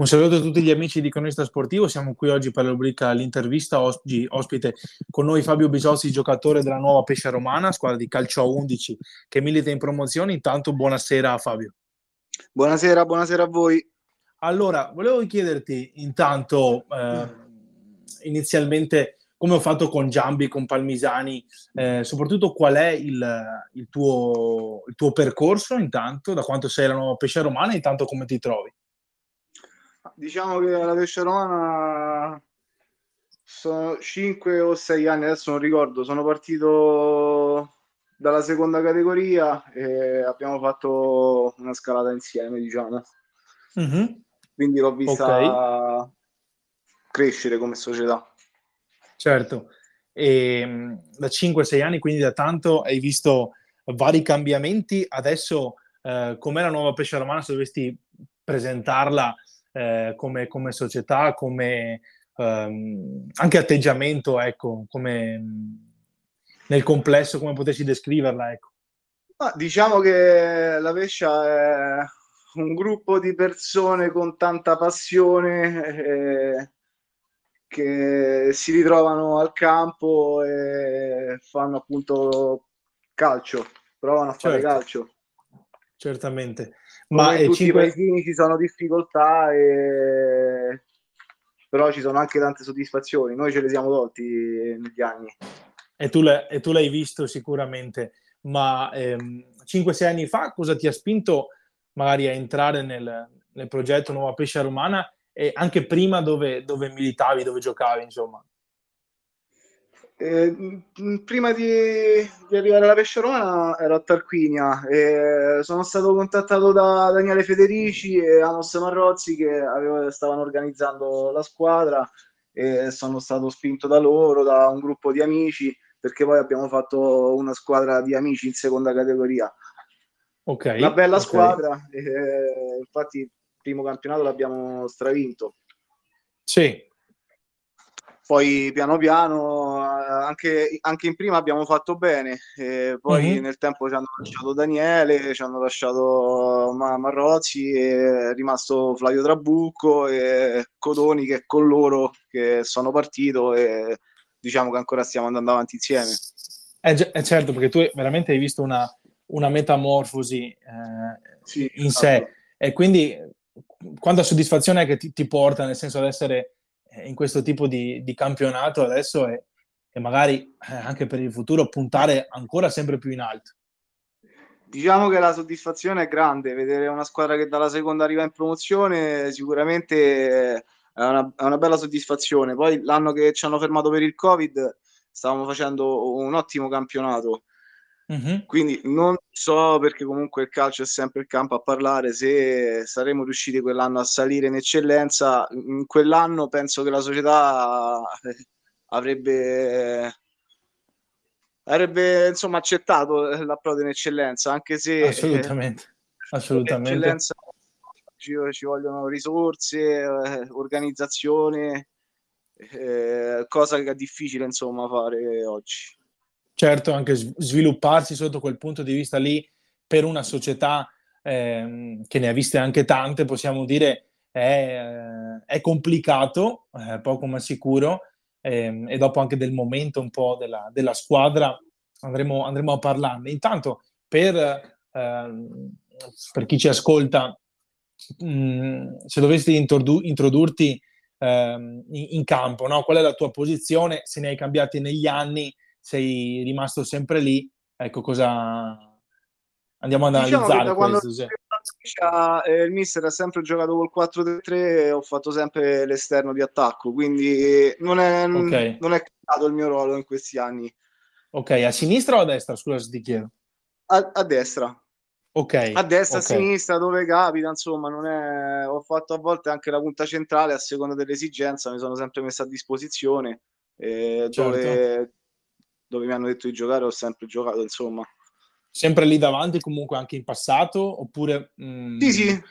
Un saluto a tutti gli amici di Cronista Sportivo, siamo qui oggi per la rubrica L'intervista, oggi ospite con noi Fabio Bisossi, giocatore della nuova Pescia Romana, squadra di calcio a 11 che milita in promozione. Intanto buonasera Fabio. Buonasera, buonasera a voi. Allora, volevo chiederti intanto eh, inizialmente come ho fatto con Giambi, con Palmisani, eh, soprattutto qual è il, il, tuo, il tuo percorso intanto, da quanto sei la nuova Pescia Romana intanto come ti trovi? Diciamo che la pesce romana sono 5 o 6 anni, adesso non ricordo, sono partito dalla seconda categoria e abbiamo fatto una scalata insieme, diciamo. Mm-hmm. Quindi l'ho vista okay. crescere come società. Certo, e mm, da 5-6 anni, quindi da tanto, hai visto vari cambiamenti. Adesso, eh, com'è la nuova pesce romana? Se dovessi presentarla eh, come, come, società, come ehm, anche atteggiamento, ecco, come nel complesso, come potessi descriverla, ecco. Ma diciamo che la Pescia è un gruppo di persone con tanta passione eh, che si ritrovano al campo e fanno appunto calcio, provano a fare certo. calcio. Certamente. Ma in tutti 5... i paesini ci sono difficoltà, e... però ci sono anche tante soddisfazioni. Noi ce le siamo tolti negli anni. E tu, e tu l'hai visto sicuramente, ma ehm, 5-6 anni fa cosa ti ha spinto magari a entrare nel, nel progetto Nuova Pescia Romana e anche prima dove, dove militavi, dove giocavi, insomma? Eh, prima di, di, arrivare alla Pesce Romana ero a Tarquinia e sono stato contattato da Daniele Federici e Amos Marrozzi che avevo, stavano organizzando la squadra e sono stato spinto da loro, da un gruppo di amici perché poi abbiamo fatto una squadra di amici in seconda categoria. Okay, una bella okay. squadra, eh, infatti il primo campionato l'abbiamo stravinto. Sì, poi piano piano anche, anche, in prima abbiamo fatto bene e poi mm-hmm. nel tempo ci hanno lasciato Daniele ci hanno lasciato Marrozzi è rimasto Flavio Trabucco e Codoni che è con loro che sono partito e diciamo che ancora stiamo andando avanti insieme è, è certo perché tu veramente hai visto una, una metamorfosi eh, sì, in sé esatto. e quindi quanta soddisfazione è che ti, ti porta nel senso ad essere eh, in questo tipo di, di campionato adesso e, e magari eh, anche per il futuro puntare ancora sempre più in alto. Diciamo che la soddisfazione è grande, vedere una squadra che dalla seconda arriva in promozione sicuramente è una, è una bella soddisfazione. Poi l'anno che ci hanno fermato per il Covid stavamo facendo un ottimo campionato Uh-huh. Quindi non so perché comunque il calcio è sempre il campo a parlare se saremo riusciti quell'anno a salire in eccellenza. In quell'anno penso che la società eh, avrebbe avrebbe insomma accettato l'approdo in eccellenza, anche se assolutamente, eh, assolutamente. eccellenza ci, ci, vogliono risorse, eh, organizzazione, eh, cosa che è difficile insomma fare oggi certo anche svilupparsi sotto quel punto di vista lì per una società eh, che ne ha viste anche tante, possiamo dire, è, è complicato, eh, poco ma sicuro, eh, e dopo anche del momento un po' della, della squadra andremo, andremo, a parlarne. Intanto, per, ehm, per chi ci ascolta, se dovessi introdu- introdurti ehm, in, in, campo, no? qual è la tua posizione, se ne hai cambiati negli anni, sei rimasto sempre lì, ecco cosa andiamo ad diciamo analizzare questo. Sì. Eh, il mister ha sempre giocato col 4-3 e ho fatto sempre l'esterno di attacco, quindi non è, okay. non è cambiato il mio ruolo in questi anni. Ok, a sinistra o a destra? Scusa se ti chiedo. A, a destra. Ok. A destra, okay. a sinistra, dove capita, insomma, non è... ho fatto a volte anche la punta centrale a seconda dell'esigenza, mi sono sempre messo a disposizione. Eh, certo. dove dove mi hanno detto di giocare ho sempre giocato, insomma. Sempre lì davanti, comunque anche in passato? Oppure... Mm... Sì, sì.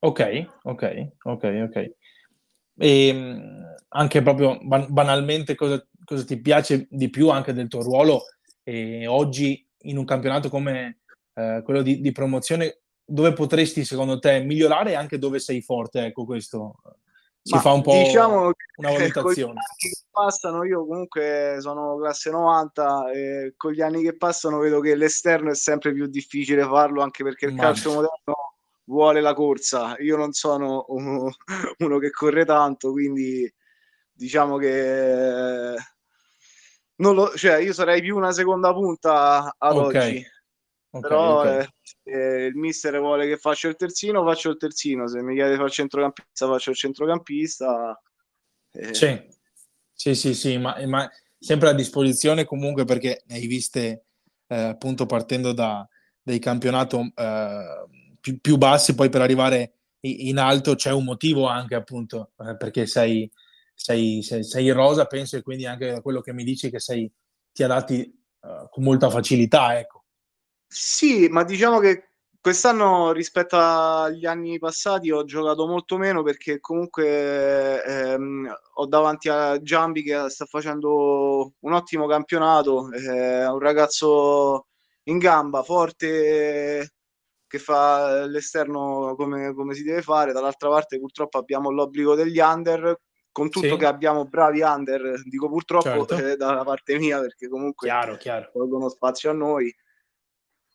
Ok, ok, ok, ok. E ehm, anche proprio ban- banalmente cosa, cosa, ti piace di più anche del tuo ruolo e oggi in un campionato come eh, quello di, di, promozione, dove potresti secondo te migliorare e anche dove sei forte? Ecco, questo si Ma fa un po' diciamo una valutazione. Che passano, io comunque sono classe 90 e con gli anni che passano vedo che l'esterno è sempre più difficile farlo anche perché il calcio moderno vuole la corsa. Io non sono uno, uno che corre tanto, quindi diciamo che non lo, cioè, io sarei più una seconda punta ad okay. oggi. Okay, Però okay. Eh, il mister vuole che faccia il terzino, faccio il terzino. Se mi chiede di fare il centrocampista, faccio il centrocampista. Eh. Sì. sì, sì, sì, ma, ma, sempre a disposizione comunque perché ne hai viste eh, appunto partendo da, dai campionati eh, più, più, bassi, poi per arrivare in alto c'è un motivo anche appunto eh, perché sei, sei, sei, sei rosa, penso, e quindi anche da quello che mi dici che sei, ti adatti uh, con molta facilità, ecco. Sì, ma diciamo che quest'anno rispetto agli anni passati ho giocato molto meno perché comunque ehm, ho davanti a Giambi che sta facendo un ottimo campionato, è un ragazzo in gamba, forte, che fa l'esterno come, come si deve fare. Dall'altra parte purtroppo abbiamo l'obbligo degli under, con tutto sì. che abbiamo bravi under, dico purtroppo certo. eh, dalla parte mia perché comunque chiaro, chiaro. tolgono spazio a noi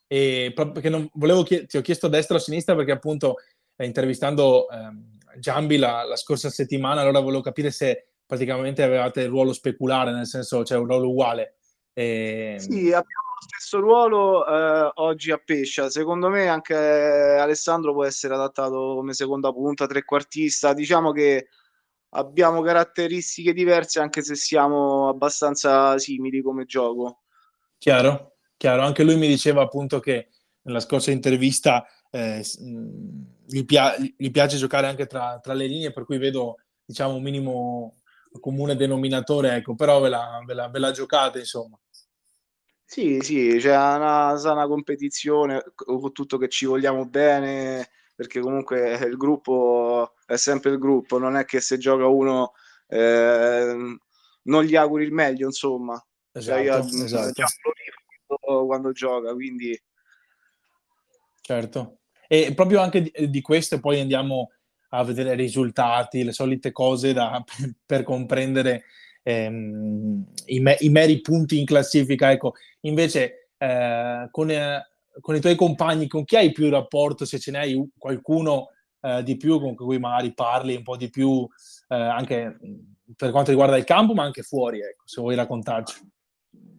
e perché non, volevo chied- ti ho chiesto a destra o a sinistra perché appunto eh, intervistando eh, Giambi la, la, scorsa settimana, allora volevo capire se praticamente avevate il ruolo speculare, nel senso c'è cioè un ruolo uguale. E... Sì, abbiamo lo stesso ruolo eh, oggi a Pescia. Secondo me anche Alessandro può essere adattato come seconda punta, trequartista. Diciamo che abbiamo caratteristiche diverse anche se siamo abbastanza simili come gioco. Chiaro? Chiaro, anche lui mi diceva appunto che nella scorsa intervista eh, gli, pia- gli, piace giocare anche tra, tra, le linee, per cui vedo diciamo un minimo comune denominatore, ecco, però ve la, ve la, ve la giocate insomma. Sì, sì, c'è una sana competizione, con tutto che ci vogliamo bene, perché comunque il gruppo è sempre il gruppo, non è che se gioca uno eh, non gli auguri il meglio, insomma. Esatto, cioè io, esatto. Esatto quando gioca, quindi... Certo. E proprio anche di, di questo poi andiamo a vedere i risultati, le solite cose da, per, per comprendere ehm, i, me, i, meri punti in classifica. Ecco, invece eh, con, eh, con, i tuoi compagni, con chi hai più rapporto, se ce n'hai qualcuno eh, di più con cui magari parli un po' di più eh, anche per quanto riguarda il campo, ma anche fuori, ecco, se vuoi raccontarci.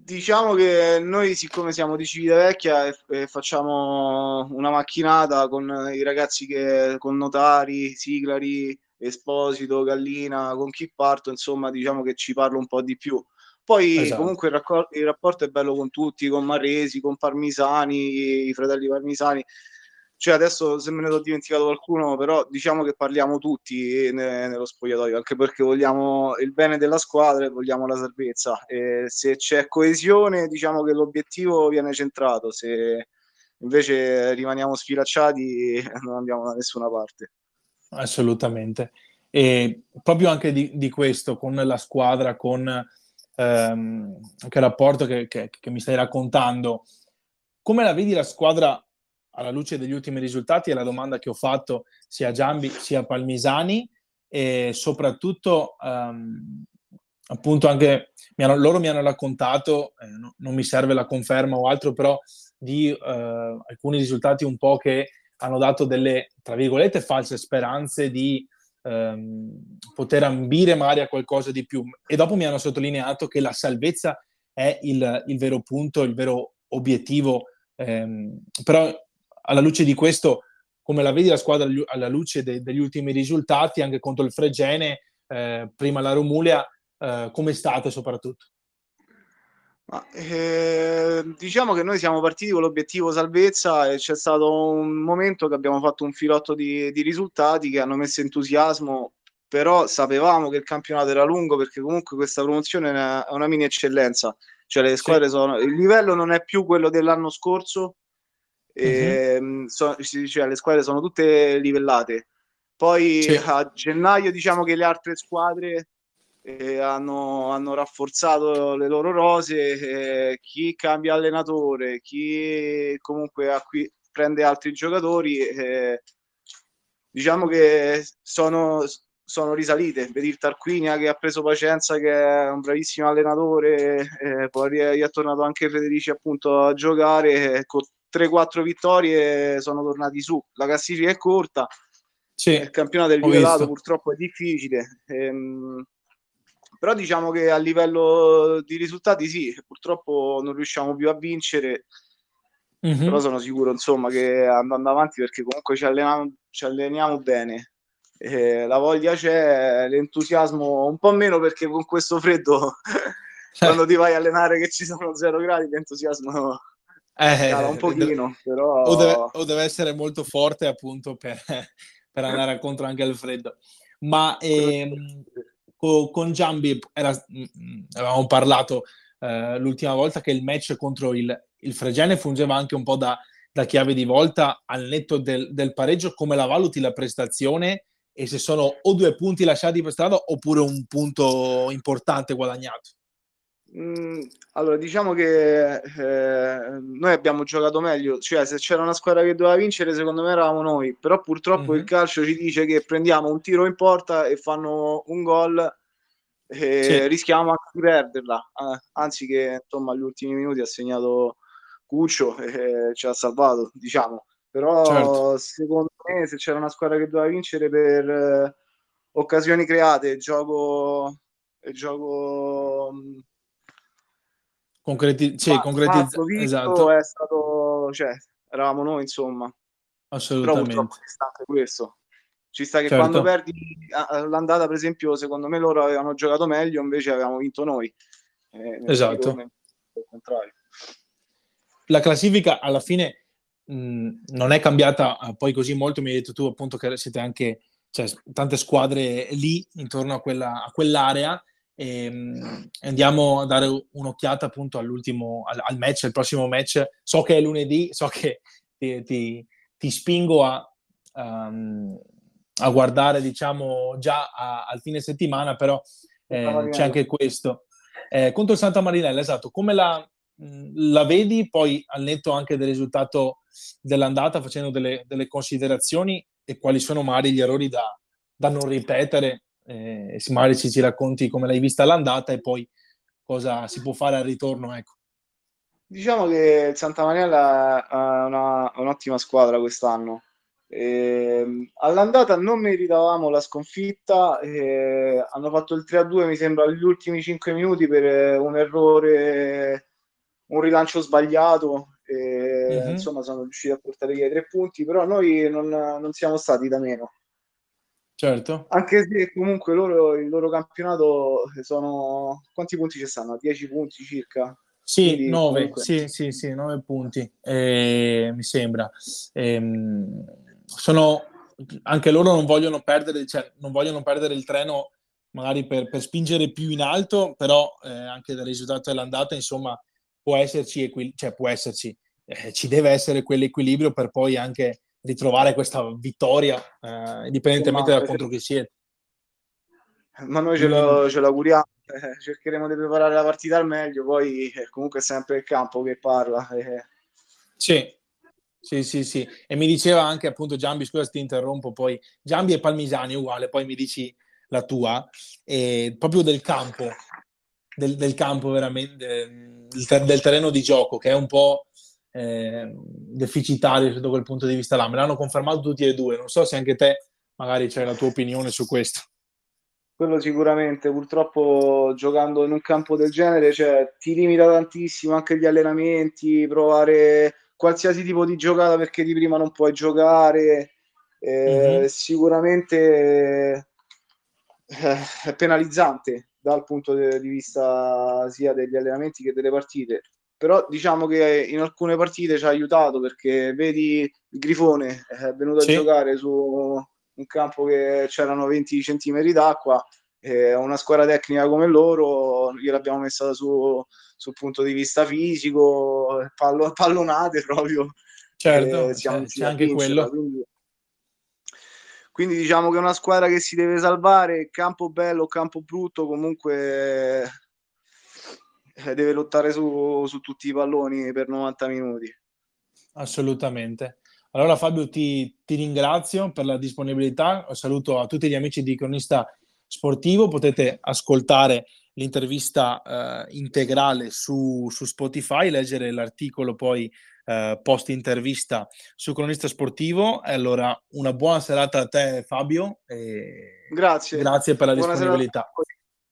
Diciamo che noi, siccome siamo di Civitavecchia, e, e facciamo una macchinata con i ragazzi che con Notari, Siglari, Esposito, Gallina, con chi parto, insomma, diciamo che ci parlo un po' di più. Poi esatto. comunque il, raccor- il, rapporto è bello con tutti, con Marresi, con Parmisani, i fratelli Parmisani cioè adesso se me ne ho dimenticato qualcuno, però diciamo che parliamo tutti ne, nello spogliatoio, anche perché vogliamo il bene della squadra e vogliamo la salvezza. E se c'è coesione, diciamo che l'obiettivo viene centrato, se invece rimaniamo sfilacciati non andiamo da nessuna parte. Assolutamente. E proprio anche di, di questo, con la squadra, con ehm, anche il rapporto che, che, che mi stai raccontando, come la vedi la squadra alla luce degli ultimi risultati è la domanda che ho fatto sia a Giambi sia a Palmisani e soprattutto um, appunto anche mi hanno, loro mi hanno raccontato, eh, no, non mi serve la conferma o altro, però di uh, alcuni risultati un po' che hanno dato delle, tra virgolette, false speranze di um, poter ambire magari a qualcosa di più. E dopo mi hanno sottolineato che la salvezza è il, il vero punto, il vero obiettivo. Um, però alla luce di questo, come la vedi la squadra alla luce de- degli ultimi risultati, anche contro il Fregene, eh, prima la Romulia, eh, come state soprattutto? Ma, eh, diciamo che noi siamo partiti con l'obiettivo salvezza e c'è stato un momento che abbiamo fatto un filotto di, di risultati che hanno messo entusiasmo, però sapevamo che il campionato era lungo perché comunque questa promozione è una mini eccellenza, cioè le squadre sì. sono, il livello non è più quello dell'anno scorso, e, mm-hmm. so, cioè, le squadre sono tutte livellate. Poi sì. a gennaio diciamo che le altre squadre eh, hanno, hanno, rafforzato le loro rose, eh, chi cambia allenatore, chi comunque acqui- prende altri giocatori. Eh, diciamo che sono, sono risalite. Vedi il Tarquinia che ha preso Pacienza, che è un bravissimo allenatore, eh, poi è tornato anche Federici appunto a giocare. Eh, con 3-4 vittorie sono tornati su. La classifica è corta. Sì, il campionato del rivelato purtroppo è difficile. Ehm, però diciamo che a livello di risultati sì, purtroppo non riusciamo più a vincere. Mm-hmm. Però sono sicuro insomma che andando avanti perché comunque ci alleniamo, ci alleniamo bene eh, la voglia c'è, l'entusiasmo un po' meno perché con questo freddo quando ti vai a allenare che ci sono zero gradi l'entusiasmo eh, un pochino però... o, deve, o, deve, essere molto forte appunto per, per andare contro anche il freddo ma ehm, con, con Giambi era, mm, mm, avevamo parlato eh, l'ultima volta che il match contro il, il Fregene fungeva anche un po' da, da chiave di volta al netto del, del pareggio come la valuti la prestazione e se sono o due punti lasciati per strada oppure un punto importante guadagnato? Mm, allora, diciamo che eh, noi abbiamo giocato meglio, cioè se c'era una squadra che doveva vincere, secondo me eravamo noi, però purtroppo mm-hmm. il calcio ci dice che prendiamo un tiro in porta e fanno un gol e sì. rischiamo anche di perderla, eh, anzi che insomma agli ultimi minuti ha segnato Cuccio e ci ha salvato, diciamo. Però certo. secondo me se c'era una squadra che doveva vincere per eh, occasioni create, gioco, gioco mm, Concreti- sì, concretizzato esatto. è stato, cioè, eravamo noi insomma. Assolutamente. Però anche questo. Ci sta che certo. quando perdi l'andata, per esempio, secondo me loro avevano giocato meglio, invece avevamo vinto noi. Eh, esatto. La classifica alla fine non è cambiata uh, poi così molto, mi hai detto tu appunto che siete anche cioè, tante squadre lì intorno a, quella, a quell'area e um, andiamo a dare un'occhiata appunto all'ultimo, al, al, match, al prossimo match. So che è lunedì, so che ti, ti, ti spingo a, um, a, guardare diciamo già a, al fine settimana, però eh, c'è anche questo. Eh, contro Santa Marinella, esatto, come la, la vedi poi al netto anche del risultato dell'andata facendo delle, delle considerazioni e quali sono magari gli errori da, da non ripetere eh, magari ci, ci racconti come l'hai vista all'andata e poi cosa si può fare al ritorno ecco. diciamo che il Santa Mariella è una, un'ottima squadra quest'anno eh, all'andata non meritavamo la sconfitta eh, hanno fatto il 3-2 mi sembra agli ultimi 5 minuti per un errore un rilancio sbagliato e, mm-hmm. insomma sono riusciti a portare via i tre punti però noi non, non, siamo stati da meno certo. Anche se comunque loro il loro campionato sono quanti punti ci stanno? 10 punti circa? Sì, 9 sì, sì, sì, 9 punti. Eh, mi sembra. Eh, sono anche loro non vogliono perdere cioè, non vogliono perdere il treno magari per, per spingere più in alto però eh, anche dal risultato dell'andata insomma può esserci, equi- cioè può esserci, eh, ci deve essere quell'equilibrio per poi anche ritrovare questa vittoria, eh, indipendentemente da contro chi siete. Ma noi ce, lo, ce l'auguriamo, eh, cercheremo di preparare la partita al meglio, poi eh, comunque è sempre il campo che parla. Eh. Sì, sì, sì, sì. E mi diceva anche appunto Giambi, scusa ti interrompo, poi Giambi e Palmisani uguale, poi mi dici la tua, e proprio del campo, del, del campo veramente del, del, terreno di gioco che è un po' eh, deficitario sotto quel punto di vista là. Me l'hanno confermato tutti e due. Non so se anche te magari c'è la tua opinione su questo. Quello sicuramente, purtroppo giocando in un campo del genere cioè, ti limita tantissimo anche gli allenamenti, provare qualsiasi tipo di giocata perché di prima non puoi giocare. Eh, mm-hmm. Sicuramente eh, è penalizzante dal punto di vista sia degli allenamenti che delle partite. Però diciamo che in alcune partite ci ha aiutato perché vedi il Grifone è venuto sì. a giocare su un campo che c'erano 20 centimetri d'acqua e una squadra tecnica come loro gliel'abbiamo messa su, sul punto di vista fisico, pallo, pallonate proprio. Certo, c'è, c'è anche quello. Quindi, quindi diciamo che è una squadra che si deve salvare, campo bello, campo brutto, comunque eh, deve lottare su, su tutti i palloni per 90 minuti. Assolutamente. Allora Fabio ti, ti ringrazio per la disponibilità, saluto a tutti gli amici di Cronista Sportivo, potete ascoltare l'intervista eh, integrale su, su, Spotify, leggere l'articolo poi eh, post intervista su Cronista Sportivo. E allora una buona serata a te Fabio. grazie. Grazie per la buona disponibilità. Serata.